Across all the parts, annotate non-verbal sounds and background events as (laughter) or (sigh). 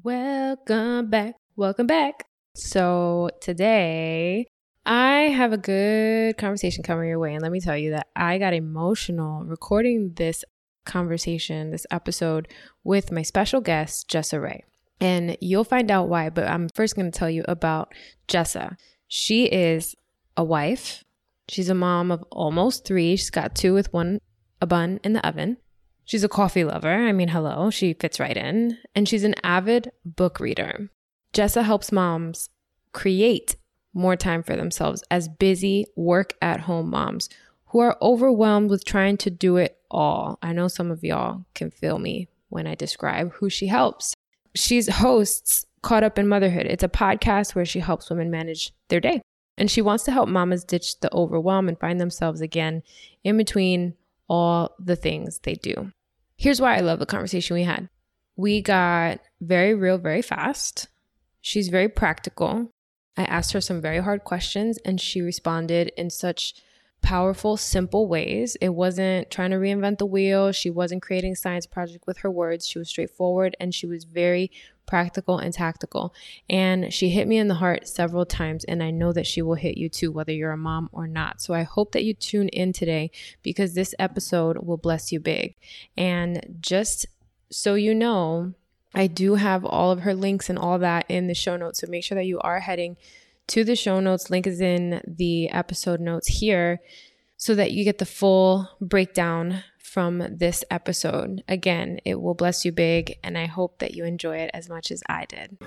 Welcome back. Welcome back. So, today I have a good conversation coming your way. And let me tell you that I got emotional recording this conversation, this episode with my special guest, Jessa Rae. And you'll find out why, but I'm first going to tell you about Jessa. She is a wife. She's a mom of almost three. She's got two with one a bun in the oven. She's a coffee lover. I mean, hello, she fits right in. And she's an avid book reader. Jessa helps moms create more time for themselves as busy work at home moms who are overwhelmed with trying to do it all. I know some of y'all can feel me when I describe who she helps. She's hosts Caught Up in Motherhood. It's a podcast where she helps women manage their day. And she wants to help mamas ditch the overwhelm and find themselves again in between all the things they do. Here's why I love the conversation we had. We got very real very fast. She's very practical. I asked her some very hard questions and she responded in such powerful, simple ways. It wasn't trying to reinvent the wheel. She wasn't creating science project with her words. She was straightforward and she was very practical and tactical. And she hit me in the heart several times. And I know that she will hit you too, whether you're a mom or not. So I hope that you tune in today because this episode will bless you big. And just so you know, I do have all of her links and all that in the show notes. So make sure that you are heading to the show notes. Link is in the episode notes here so that you get the full breakdown from this episode. Again, it will bless you big, and I hope that you enjoy it as much as I did.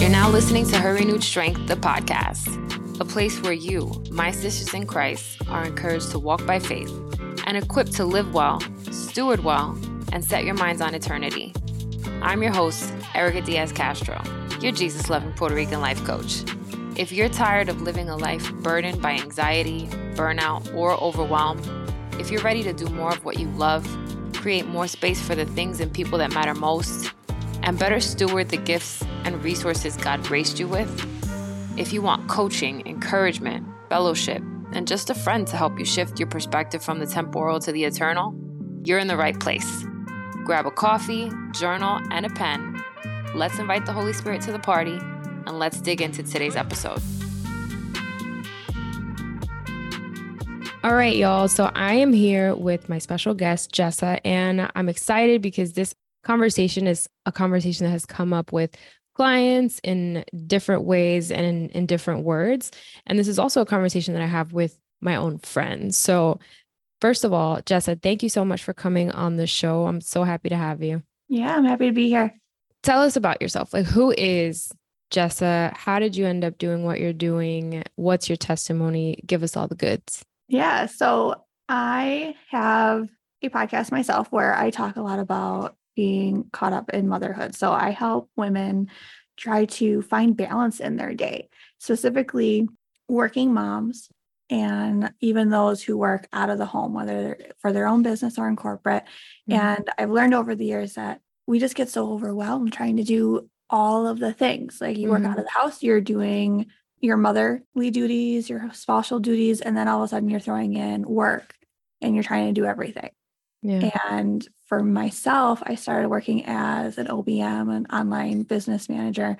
You're now listening to Her Renewed Strength, the podcast, a place where you, my sisters in Christ, are encouraged to walk by faith and equipped to live well, steward well, and set your minds on eternity. I'm your host, Erica Diaz Castro, your Jesus loving Puerto Rican life coach. If you're tired of living a life burdened by anxiety, burnout, or overwhelm, if you're ready to do more of what you love, create more space for the things and people that matter most, and better steward the gifts and resources God graced you with, if you want coaching, encouragement, fellowship, and just a friend to help you shift your perspective from the temporal to the eternal, you're in the right place. Grab a coffee, journal, and a pen. Let's invite the Holy Spirit to the party, and let's dig into today's episode. All right, y'all. So I am here with my special guest, Jessa, and I'm excited because this conversation is a conversation that has come up with clients in different ways and in, in different words. And this is also a conversation that I have with my own friends. So, first of all, Jessa, thank you so much for coming on the show. I'm so happy to have you. Yeah, I'm happy to be here. Tell us about yourself. Like, who is Jessa? How did you end up doing what you're doing? What's your testimony? Give us all the goods. Yeah. So, I have a podcast myself where I talk a lot about being caught up in motherhood. So I help women try to find balance in their day, specifically working moms and even those who work out of the home, whether for their own business or in corporate. Mm-hmm. And I've learned over the years that we just get so overwhelmed trying to do all of the things. Like you mm-hmm. work out of the house, you're doing your motherly duties, your spousal duties, and then all of a sudden you're throwing in work and you're trying to do everything. Yeah. And for myself, I started working as an OBM, an online business manager.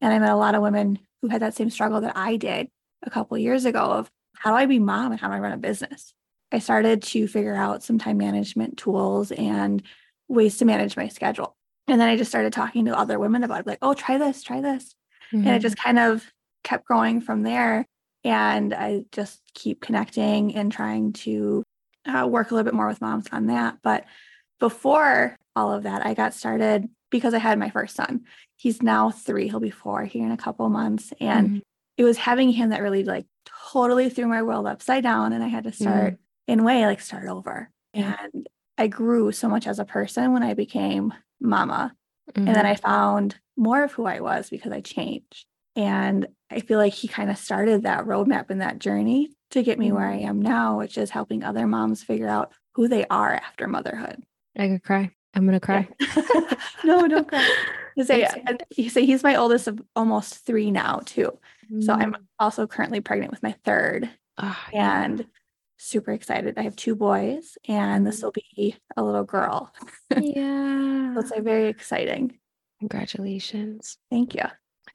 And I met a lot of women who had that same struggle that I did a couple of years ago of how do I be mom and how do I run a business? I started to figure out some time management tools and ways to manage my schedule. And then I just started talking to other women about it, like, oh, try this, try this. Mm-hmm. And it just kind of kept growing from there. And I just keep connecting and trying to uh, work a little bit more with moms on that. But before all of that, I got started because I had my first son. He's now three, he'll be four here in a couple months. And mm-hmm. it was having him that really like totally threw my world upside down. And I had to start mm-hmm. in a way, like start over. And I grew so much as a person when I became mama. Mm-hmm. And then I mm-hmm. found more of who I was because I changed. And I feel like he kind of started that roadmap and that journey to get me where I mm-hmm. am now, which is helping other moms figure out who they are after motherhood. I could cry. I'm gonna cry. Yeah. (laughs) no, don't cry. (laughs) So, yeah, so he's my oldest of almost three now too. Mm. So I'm mm. also currently pregnant with my third, oh, and super excited. I have two boys, and this will be a little girl. Yeah. (laughs) so it's like very exciting. Congratulations. Thank you.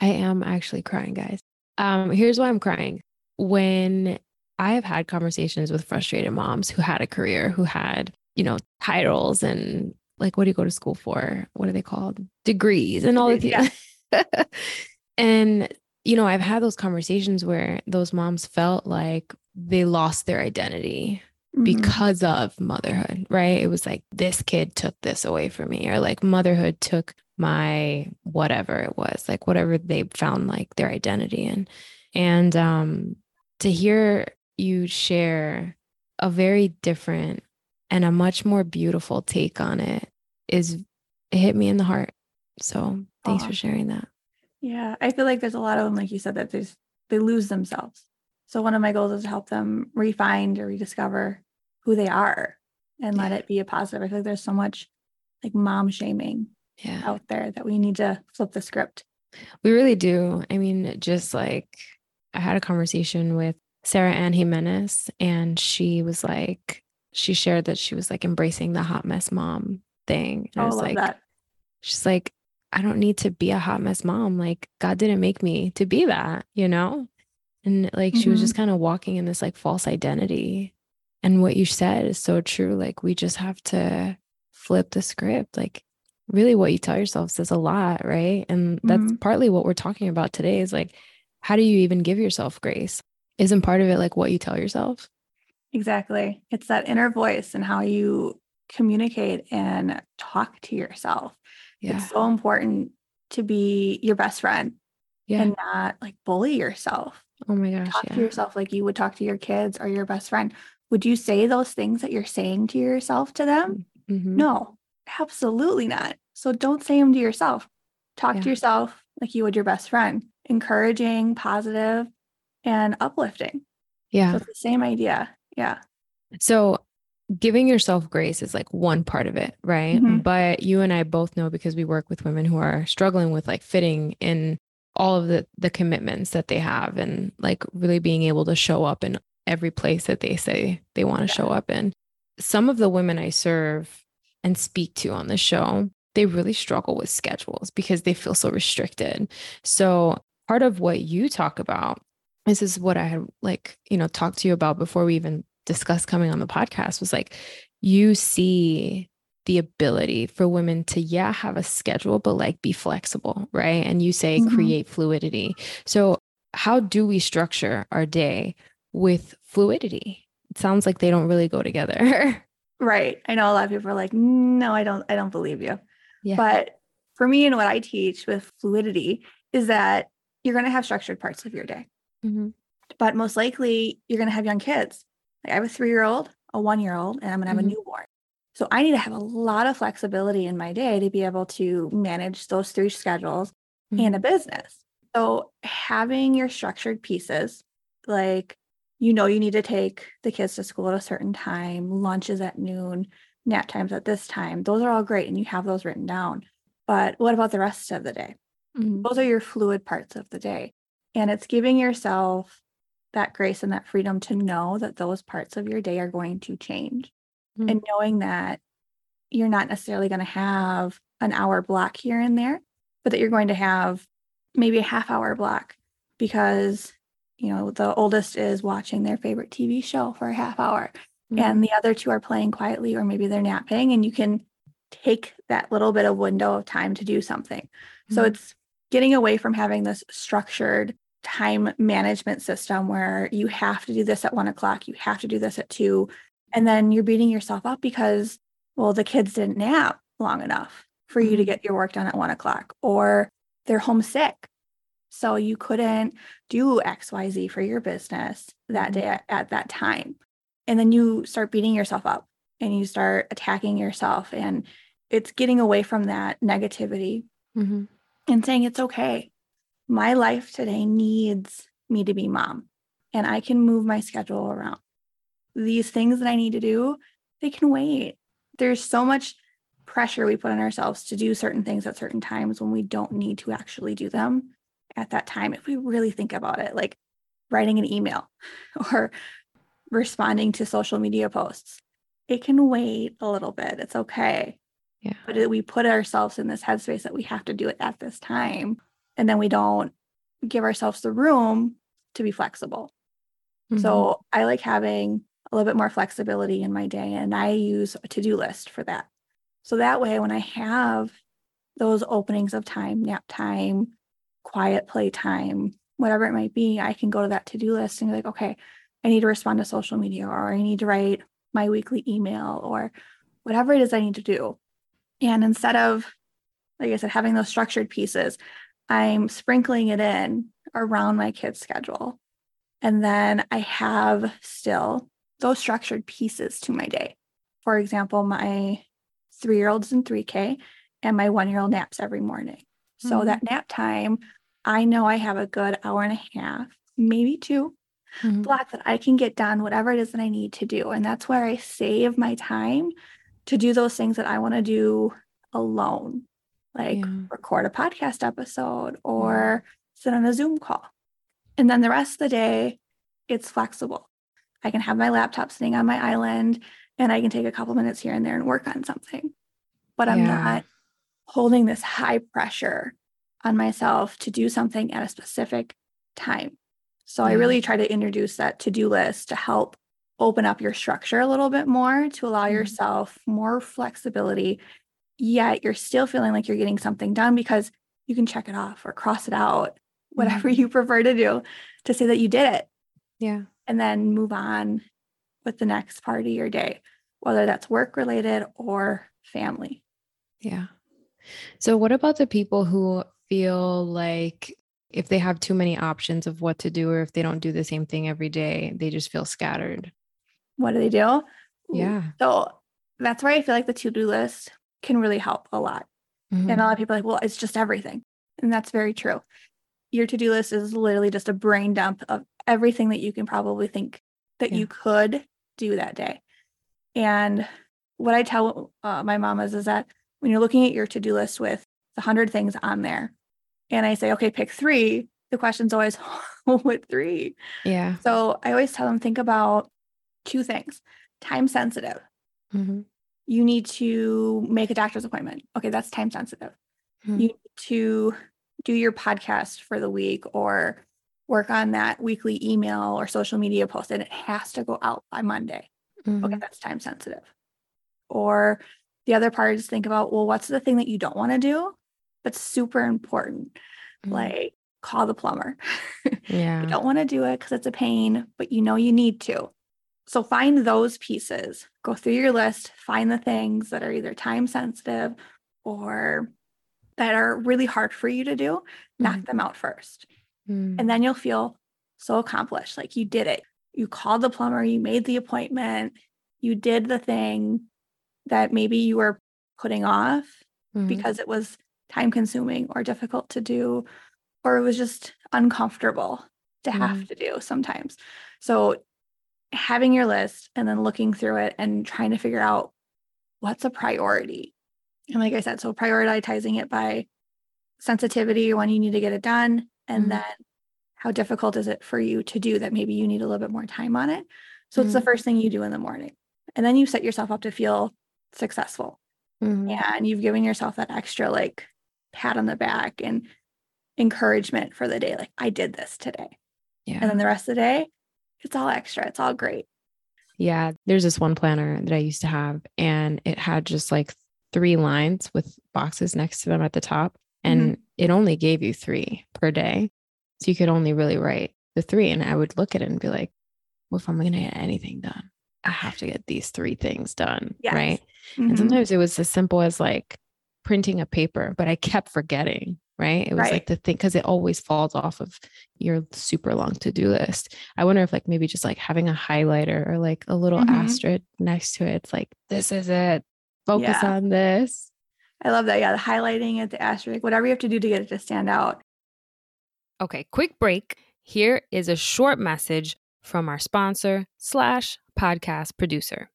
I am actually crying, guys. Um, here's why I'm crying. When I have had conversations with frustrated moms who had a career, who had, you know, titles and like what do you go to school for? What are they called? Degrees and all of Yeah. (laughs) and you know, I've had those conversations where those moms felt like they lost their identity Mhm. because of motherhood, right? It was like this kid took this away from me, or like motherhood took my whatever it was, like whatever they found like their identity in. And um to hear you share a very different and a much more beautiful take on it is it hit me in the heart. So thanks Aw. for sharing that. Yeah, I feel like there's a lot of them, like you said, that there's they lose themselves. So one of my goals is to help them refine or rediscover who they are and let it be a positive. I feel like there's so much like mom shaming Yeah. out there that we need to flip the script. We really do. I mean, just like I had a conversation with Sarah Ann Jimenez, and she was like, she shared that she was like embracing the hot mess mom thing. And Oh, I was love like, that. she's like, I don't need to be a hot mess mom. Like, God didn't make me to be that, you know? And like, she was Mhm. just kind of walking in this like false identity. And what you said is so true. Like, we just have to flip the script. Like, really, what you tell yourself says a lot, right? And that's Mhm. partly what we're talking about today is like, how do you even give yourself grace? Isn't part of it like what you tell yourself? Exactly. It's that inner voice and how you communicate and talk to yourself. Yeah. It's so important to be your best friend Yeah. and not like bully yourself. oh my gosh. talk Yeah. to yourself like you would talk to your kids or your best friend. Would you say those things that you're saying to yourself to them? Mhm. No, absolutely not. So don't say them to yourself. Talk Yeah. to yourself like you would your best friend, encouraging, positive, and uplifting. Yeah. So it's the same idea. Yeah. So giving yourself grace is like one part of it, right? Mhm. But you and I both know because we work with women who are struggling with like fitting in all of the the commitments that they have and like really being able to show up in every place that they say they want to Yeah. show up in. Some of the women I serve and speak to on the show, they really struggle with schedules because they feel so restricted. So part of what you talk about this is what I had like, you know, talked to you about before we even discussed coming on the podcast was like you see the ability for women to yeah have a schedule but like be flexible, right? And you say Mhm. create fluidity. So how do we structure our day with fluidity? It sounds like they don't really go together. (laughs) Right. I know a lot of people are like, no, I don't, I don't believe you. Yeah. But for me and what I teach with fluidity is that you're going to have structured parts of your day. Mhm. but most likely you're going to have young kids. Like I have a three year old, a one year old, and I'm going to have Mhm. a newborn. So I need to have a lot of flexibility in my day to be able to manage those three schedules and a business. So having your structured pieces, like you know, you need to take the kids to school at a certain time, lunches at noon, nap times at this time. Those are all great, and you have those written down. But what about the rest of the day? Mhm. those are your fluid parts of the day. And it's giving yourself that grace and that freedom to know that those parts of your day are going to change. Mhm. And knowing that you're not necessarily going to have an hour block here and there, but that you're going to have maybe a half hour block because, you know, the oldest is watching their favorite TV show for a half hour Mhm. and the other two are playing quietly or maybe they're napping and you can take that little bit of window of time to do something. So Mhm. it's getting away from having this structured time management system where you have to do this at one o'clock, you have to do this at two, and then you're beating yourself up because, well, the kids didn't nap long enough for you to Mhm. get your work done at one o'clock, or they're homesick. So you couldn't do XYZ for your business that Mhm. day at, at that time. And then you start beating yourself up and you start attacking yourself. And it's getting away from that negativity Mhm. and saying it's okay. My life today needs me to be mom, and I can move my schedule around. These things that I need to do, they can wait. There's so much pressure we put on ourselves to do certain things at certain times when we don't need to actually do them at that time. If we really think about it, like writing an email (laughs) or responding to social media posts. It can wait a little bit. It's okay. Yeah. But we put ourselves in this headspace that we have to do it at this time. And then we don't give ourselves the room to be flexible. Mhm. So I like having a little bit more flexibility in my day, and I use a to do list for that. So that way, when I have those openings of time, nap time, quiet play time, whatever it might be, I can go to that to do list and be like, okay, I need to respond to social media, or I need to write my weekly email, or whatever it is I need to do. And instead of, like I said, having those structured pieces, I'm sprinkling it in around my kids' schedule. And then I have still those structured pieces to my day. For example, my three year old's in 3K and my one year old naps every morning. So Mhm. that nap time, I know I have a good hour and a half, maybe two Mhm. block that I can get done whatever it is that I need to do. And that's where I save my time to do those things that I want to do alone, like Yeah. record a podcast episode or sit on a Zoom call. And then the rest of the day, it's flexible. I can have my laptop sitting on my island and I can take a couple minutes here and there and work on something. But I'm Yeah. not holding this high pressure on myself to do something at a specific time. So I really try to introduce that to do list to help open up your structure a little bit more to allow Mhm. yourself more flexibility. Yet you're still feeling like you're getting something done because you can check it off or cross it out, whatever Mhm. you prefer to do to say that you did it Yeah. and then move on with the next part of your day, whether that's work related or family. Yeah. So, what about the people who feel like if they have too many options of what to do, or if they don't do the same thing every day, they just feel scattered? What do they do? Yeah. So that's where I feel like the to do list can really help a lot. Mhm. And a lot of people are like, well, it's just everything. And that's very true. Your to do list is literally just a brain dump of everything that you can probably think that Yeah. you could do that day. And what I tell uh, my mamas is that when you're looking at your to do list with the 100 things on there, and I say, okay, pick three, the question's always, (laughs) what three? Yeah. So I always tell them, think about two things time sensitive. Mhm. You need to make a doctor's appointment. Okay, that's time sensitive. Mhm. You need to do your podcast for the week or work on that weekly email or social media post, and it has to go out by Monday. Okay, Mhm. that's time sensitive. Or the other part is think about, well, what's the thing that you don't want to do, but super important? Mhm. Like call the plumber. (laughs) Yeah. you don't want to do it because it's a pain, but you know you need to. So find those pieces, go through your list, find the things that are either time sensitive or that are really hard for you to do, knock them out first. Mm. And then you'll feel so accomplished like you did it. You called the plumber, you made the appointment, you did the thing that maybe you were putting off Mhm. because it was time consuming or difficult to do, or it was just uncomfortable to have to do sometimes. So, having your list and then looking through it and trying to figure out what's a priority. And like I said, so prioritizing it by sensitivity when you need to get it done, and Mhm. then how difficult is it for you to do that maybe you need a little bit more time on it. So, it's the first thing you do in the morning. And then you set yourself up to feel successful Mhm. and you've given yourself that extra like pat on the back and encouragement for the day like i did this today Yeah. and then the rest of the day it's all extra it's all great Yeah, there's this one planner that I used to have, and it had just like three lines with boxes next to them at the top, and it only gave you three per day. So you could only really write the three. And I would look at it and be like, well, if I'm going to get anything done, I have to get these three things done. Yes. Right. Mhm. And sometimes it was as simple as like printing a paper, but I kept forgetting. Right. It was like Right. the thing because it always falls off of your super long to do list. I wonder if like maybe just like having a highlighter or like a little Mhm. asterisk next to it. It's like, this is it. Focus Yeah. on this. i love that yeah the highlighting it the asterisk whatever you have to do to get it to stand out Okay, quick break. Here is a short message from our sponsor slash podcast producer.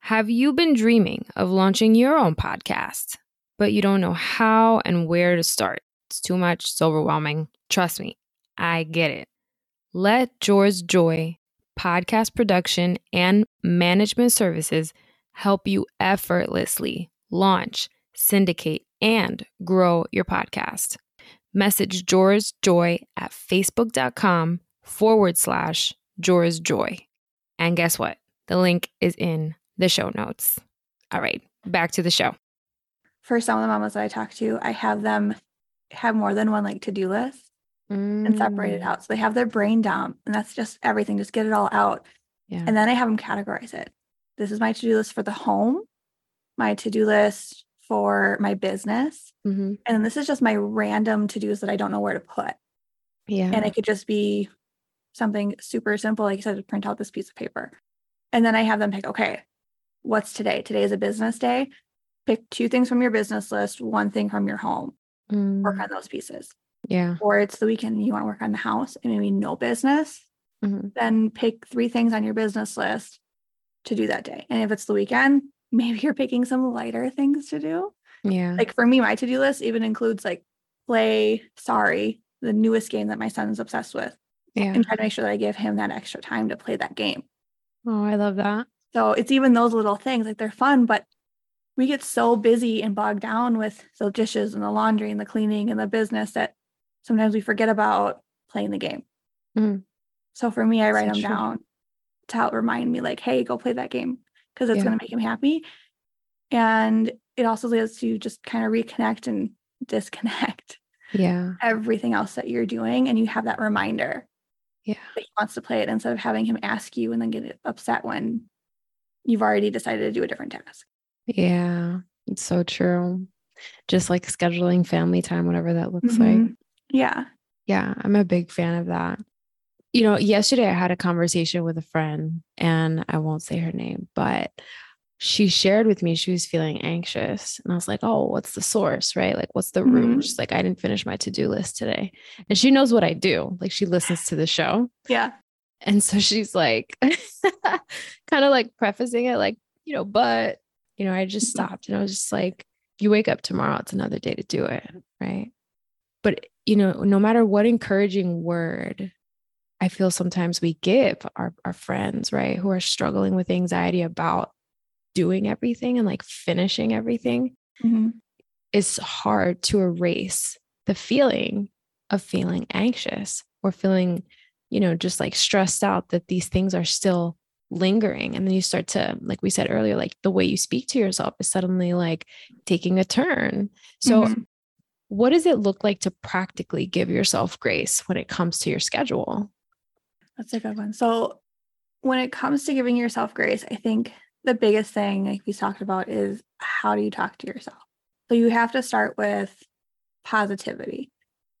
Have you been dreaming of launching your own podcast, but you don't know how and where to start? It's too much, it's overwhelming. Trust me, I get it. Let George Joy podcast production and management services help you effortlessly launch, syndicate, and grow your podcast. Message Jora's Joy at facebook.com forward slash Jora's Joy. And guess what? The link is in the show notes. All right, back to the show. For some of the mamas that I talk to, I have them have more than one like to-do list mm. and separate it mm. out. So they have their brain dump and that's just everything. Just get it all out. Yeah. And then I have them categorize it. This is my to-do list for the home, my to-do list for my business. Mm-hmm. And this is just my random to-dos that I don't know where to put. Yeah. And it could just be something super simple, like you said, to print out this piece of paper. And then I have them pick, okay, what's today? Today is a business day. Pick two things from your business list, one thing from your home. Mm. Work on those pieces. Yeah. Or it's the weekend and you want to work on the house and maybe no business. Mm-hmm. Then pick three things on your business list to do that day. And if it's the weekend, (laughs) maybe you're picking some lighter things to do. Yeah. Like for me, my to do list even includes like play Sorry, the newest game that my son is obsessed with. Yeah. And try to make sure that I give him that extra time to play that game. Oh, I love that. So it's even those little things like they're fun, but we get so busy and bogged down with the dishes and the laundry and the cleaning and the business that sometimes we forget about playing the game. Mm-hmm. So for me, I write them true. down to help remind me, like, hey, go play that game because it's yeah. going to make him happy. And it also lets to just kind of reconnect and disconnect. Yeah. Everything else that you're doing. And you have that reminder. Yeah. That he wants to play it instead of having him ask you and then get upset when you've already decided to do a different task. Yeah. It's so true. Just like scheduling family time, whatever that looks mm-hmm. like. Yeah. Yeah. I'm a big fan of that you know, yesterday I had a conversation with a friend, and I won't say her name, but she shared with me she was feeling anxious. And I was like, Oh, what's the source? Right? Like, what's the root? Mm-hmm. She's like, I didn't finish my to do list today. And she knows what I do. Like, she listens to the show. Yeah. And so she's like, (laughs) kind of like prefacing it, like, you know, but, you know, I just mm-hmm. stopped and I was just like, you wake up tomorrow, it's another day to do it. Right. But, you know, no matter what encouraging word I feel sometimes we give our, our friends, right, who are struggling with anxiety about doing everything and like finishing everything, mm-hmm. it's hard to erase the feeling of feeling anxious or feeling, you know, just like stressed out that these things are still lingering. And then you start to, like we said earlier, like the way you speak to yourself is suddenly like taking a turn. So, mm-hmm. what does it look like to practically give yourself grace when it comes to your schedule? That's a good one. So, when it comes to giving yourself grace, I think the biggest thing, like we talked about, is how do you talk to yourself? So, you have to start with positivity.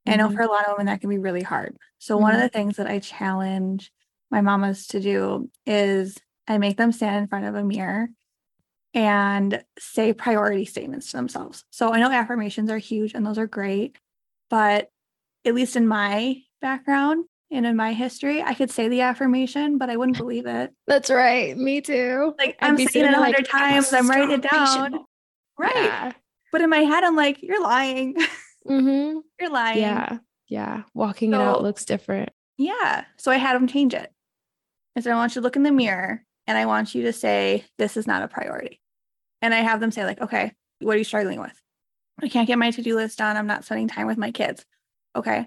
Mm-hmm. I know mm-hmm. for a lot of women that can be really hard. So, mm-hmm. one of mm-hmm. the things that I challenge my mamas to do is I make them stand in front of a mirror and say priority statements to themselves. So, I know affirmations are huge and those are great, but at least in my background, and in my history, I could say the affirmation, but I wouldn't believe it. That's right. Me too. Like I'd I'm saying it a hundred like, times. I'm writing it down. Right. Yeah. But in my head, I'm like, you're lying. (laughs) Mm-hmm. you're lying. Yeah. Yeah. Walking so, it out looks different. Yeah. So I had them change it. I said, I want you to look in the mirror and I want you to say, this is not a priority. And I have them say, like, okay, what are you struggling with? I can't get my to do list done. I'm not spending time with my kids. Okay.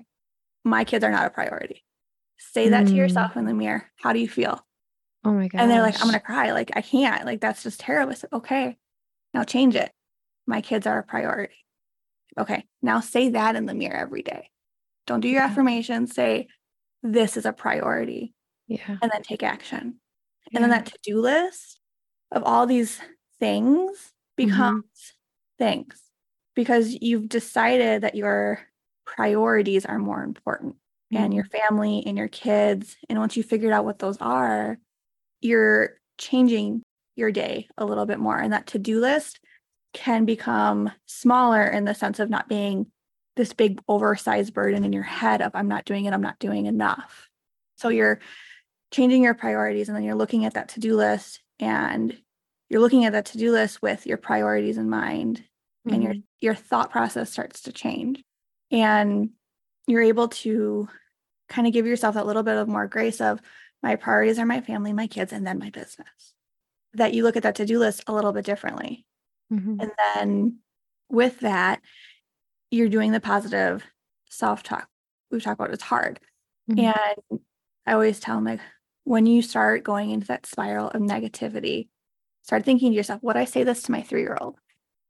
My kids are not a priority. Say that mm. to yourself in the mirror. How do you feel? Oh my god. And they're like, I'm gonna cry. Like, I can't. Like, that's just terrible. Said, okay. Now change it. My kids are a priority. Okay. Now say that in the mirror every day. Don't do your affirmations. Say, this is a priority. Yeah. And then take action. Yeah. And then that to-do list of all these things mm-hmm. becomes mm-hmm. things because you've decided that your priorities are more important mm-hmm. and your family and your kids. And once you figured out what those are, you're changing your day a little bit more. And that to do list can become smaller in the sense of not being this big oversized burden in your head of I'm not doing it, I'm not doing enough. So you're changing your priorities and then you're looking at that to-do list and you're looking at that to-do list with your priorities in mind mm-hmm. and your mm-hmm. your thought process starts to change. And you're able to kind of give yourself that little bit of more grace of my priorities are my family, my kids, and then my business. That you look at that to do list a little bit differently. Mhm. And then with that, you're doing the positive self talk. We've talked about it's hard. Mhm. And I always tell them, like, when you start going into that spiral of negativity, start thinking to yourself, would I say this to my three year old?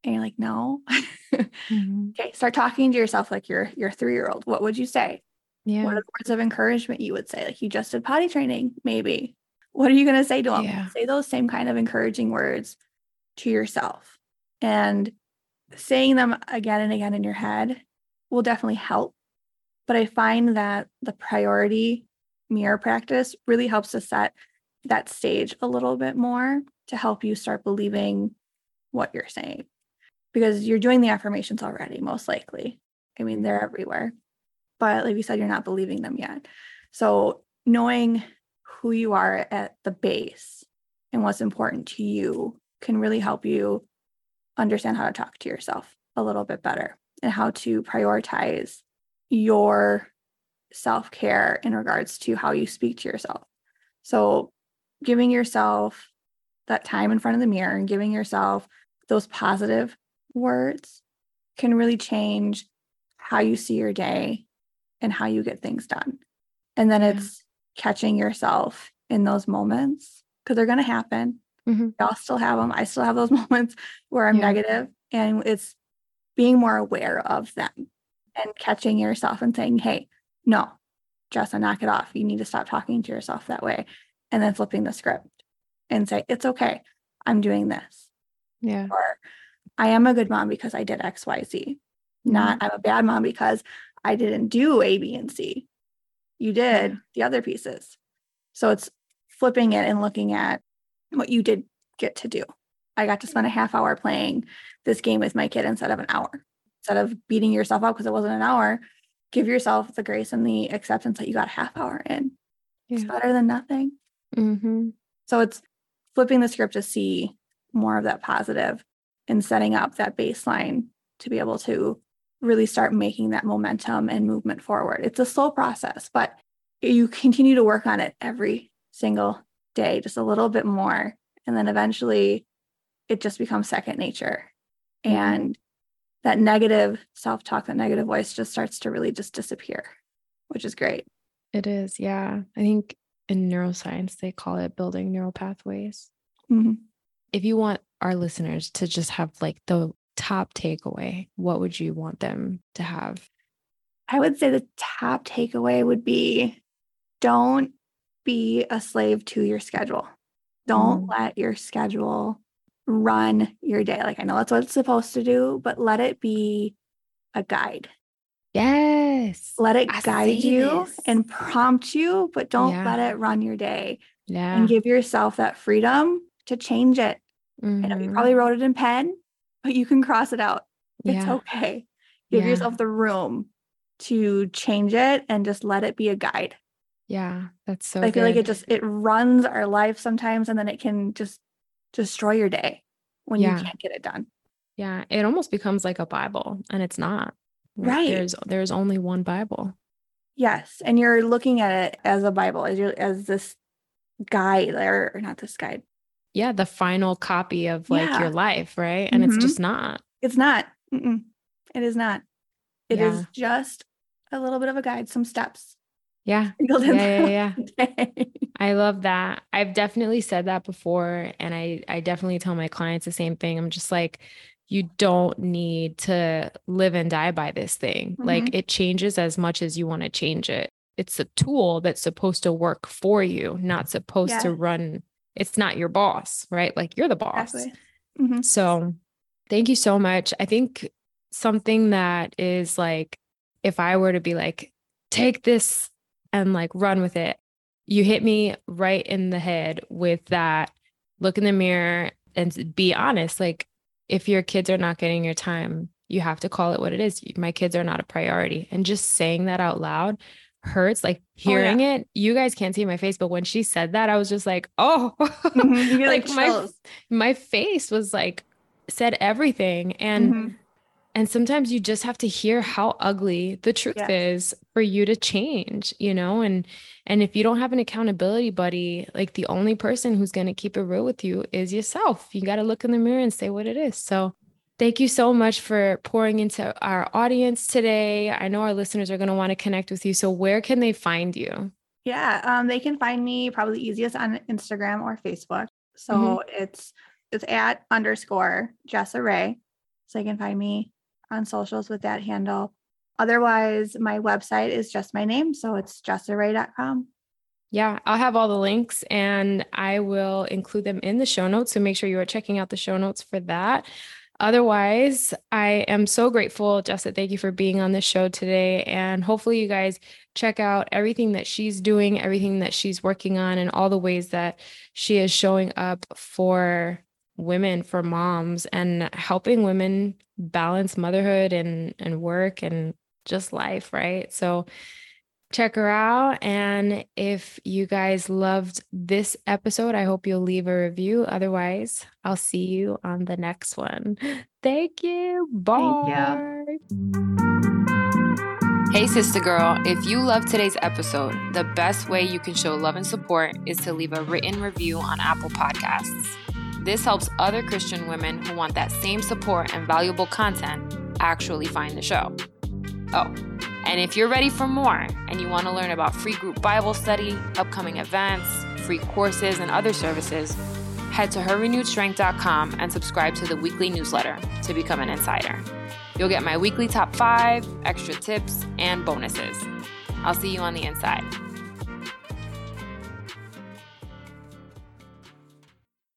And you're like, no. (laughs) Mhm. okay, start talking to yourself like your your three year old. What would you say? Yeah. What are the words of encouragement you would say? Like you just did potty training, maybe. What are you going to say to them? Yeah. Say those same kind of encouraging words to yourself. And saying them again and again in your head will definitely help. But I find that the priority mirror practice really helps to set that stage a little bit more to help you start believing what you're saying because you're doing the affirmations already, most likely. I mean, they're everywhere. But like you said, you're not believing them yet. So knowing who you are at the base and what's important to you can really help you understand how to talk to yourself a little bit better and how to prioritize your self care in regards to how you speak to yourself. So, giving yourself that time in front of the mirror and giving yourself those positive words can really change how you see your day and how you get things done. And then Yeah. it's catching yourself in those moments because they're going to happen. Mhm. Y'all still have them. I still have those (laughs) moments where I'm Yeah. negative, and it's being more aware of them and catching yourself and saying, hey, no, Jessa, knock it off. You need to stop talking to yourself that way. And then flipping the script and say, it's okay. I'm doing this. Yeah. Or I am a good mom because I did XYZ. Not mm-hmm. I'm a bad mom because I didn't do A, B, and C. You did the other pieces. So it's flipping it and looking at what you did get to do. I got to spend a half hour playing this game with my kid instead of an hour. Instead of beating yourself up because it wasn't an hour, give yourself the grace and the acceptance that you got a half hour in. It's better than nothing. Mhm. So it's flipping the script to see more of that positive and setting up that baseline to be able to really start making that momentum and movement forward. It's a slow process, but you continue to work on it every single day, just a little bit more. And then eventually it just becomes second nature. Mhm. And that negative self talk, that negative voice just starts to really just disappear, which is great. It is. Yeah. I think in neuroscience, they call it building neural pathways. Mhm. If you want our listeners to just have like the top takeaway, what would you want them to have? I would say the top takeaway would be don't be a slave to your schedule. Don't Mm. let your schedule run your day. Like I know that's what it's supposed to do, but let it be a guide. Yes. Let it I guide you this. and prompt you, but don't Yeah. let it run your day yeah. and give yourself that freedom to change it. I know you Mhm. probably wrote it in pen, but you can cross it out. It's Yeah. okay. Give Yeah. yourself the room to change it and just let it be a guide. Yeah. That's so I feel like it just it runs our life sometimes and then it can just destroy your day when Yeah. you can't get it done. Yeah, it almost becomes like a Bible, and it's not. Right. There's there's only one Bible. Yes. And you're looking at it as a Bible, as your as this guide or, or not this guide. Yeah, the final copy of like Yeah. your life, right? And it's Mhm. just not. It's not. It is not. It is Yeah. just a little bit of a guide, some steps. Yeah. Yeah, yeah, yeah. (laughs) I love that. I've definitely said that before and I I definitely tell my clients the same thing. I'm just like you don't need to live and die by this thing. Like Mhm. it changes as much as you want to change it. It's a tool that's supposed to work for you, not supposed to run. It's not your boss, right? Like you're the boss. Exactly. Mhm. So thank you so much. I think something that is like, if I were to be like, take this and like run with it, you hit me right in the head with that look in the mirror and be honest. Like, if your kids are not getting your time, you have to call it what it is. My kids are not a priority. And just saying that out loud hurts. Like Oh, yeah. hearing it, you guys can't see my face, but when she said that, I was just like, oh, (laughs) Mhm. You get like, my my face was like said everything and Mhm. And sometimes you just have to hear how ugly the truth is for you to change, you know? And and if you don't have an accountability buddy, like the only person who's going to keep it real with you is yourself. You got to look in the mirror and say what it is. So, thank you so much for pouring into our audience today. I know our listeners are going to want to connect with you. So, where can they find you? Yeah, um, they can find me probably easiest on Instagram or Facebook. So mm-hmm. it's it's at underscore Jessa Rae. So you can find me on socials with that handle. Otherwise, my website is just my name. So it's jessarae.com. Yeah, I'll have all the links and I will include them in the show notes. So make sure you are checking out the show notes for that. Otherwise, I am so grateful, Jessa. Thank you for being on the show today. And hopefully, you guys check out everything that she's doing, everything that she's working on, and all the ways that she is showing up for women, for moms, and helping women balance motherhood and, and work and just life, right? So, check her out. And if you guys loved this episode, I hope you'll leave a review. Otherwise, I'll see you on the next one. (laughs) Thank you. Bye. Thank you. Hey, sister girl, if you love today's episode, the best way you can show love and support is to leave a written review on Apple Podcasts. This helps other Christian women who want that same support and valuable content actually find the show. Oh, and if you're ready for more and you want to learn about free group Bible study, upcoming events, free courses, and other services, head to herrenewedstrength.com and subscribe to the weekly newsletter to become an insider. You'll get my weekly top five, extra tips, and bonuses. I'll see you on the inside.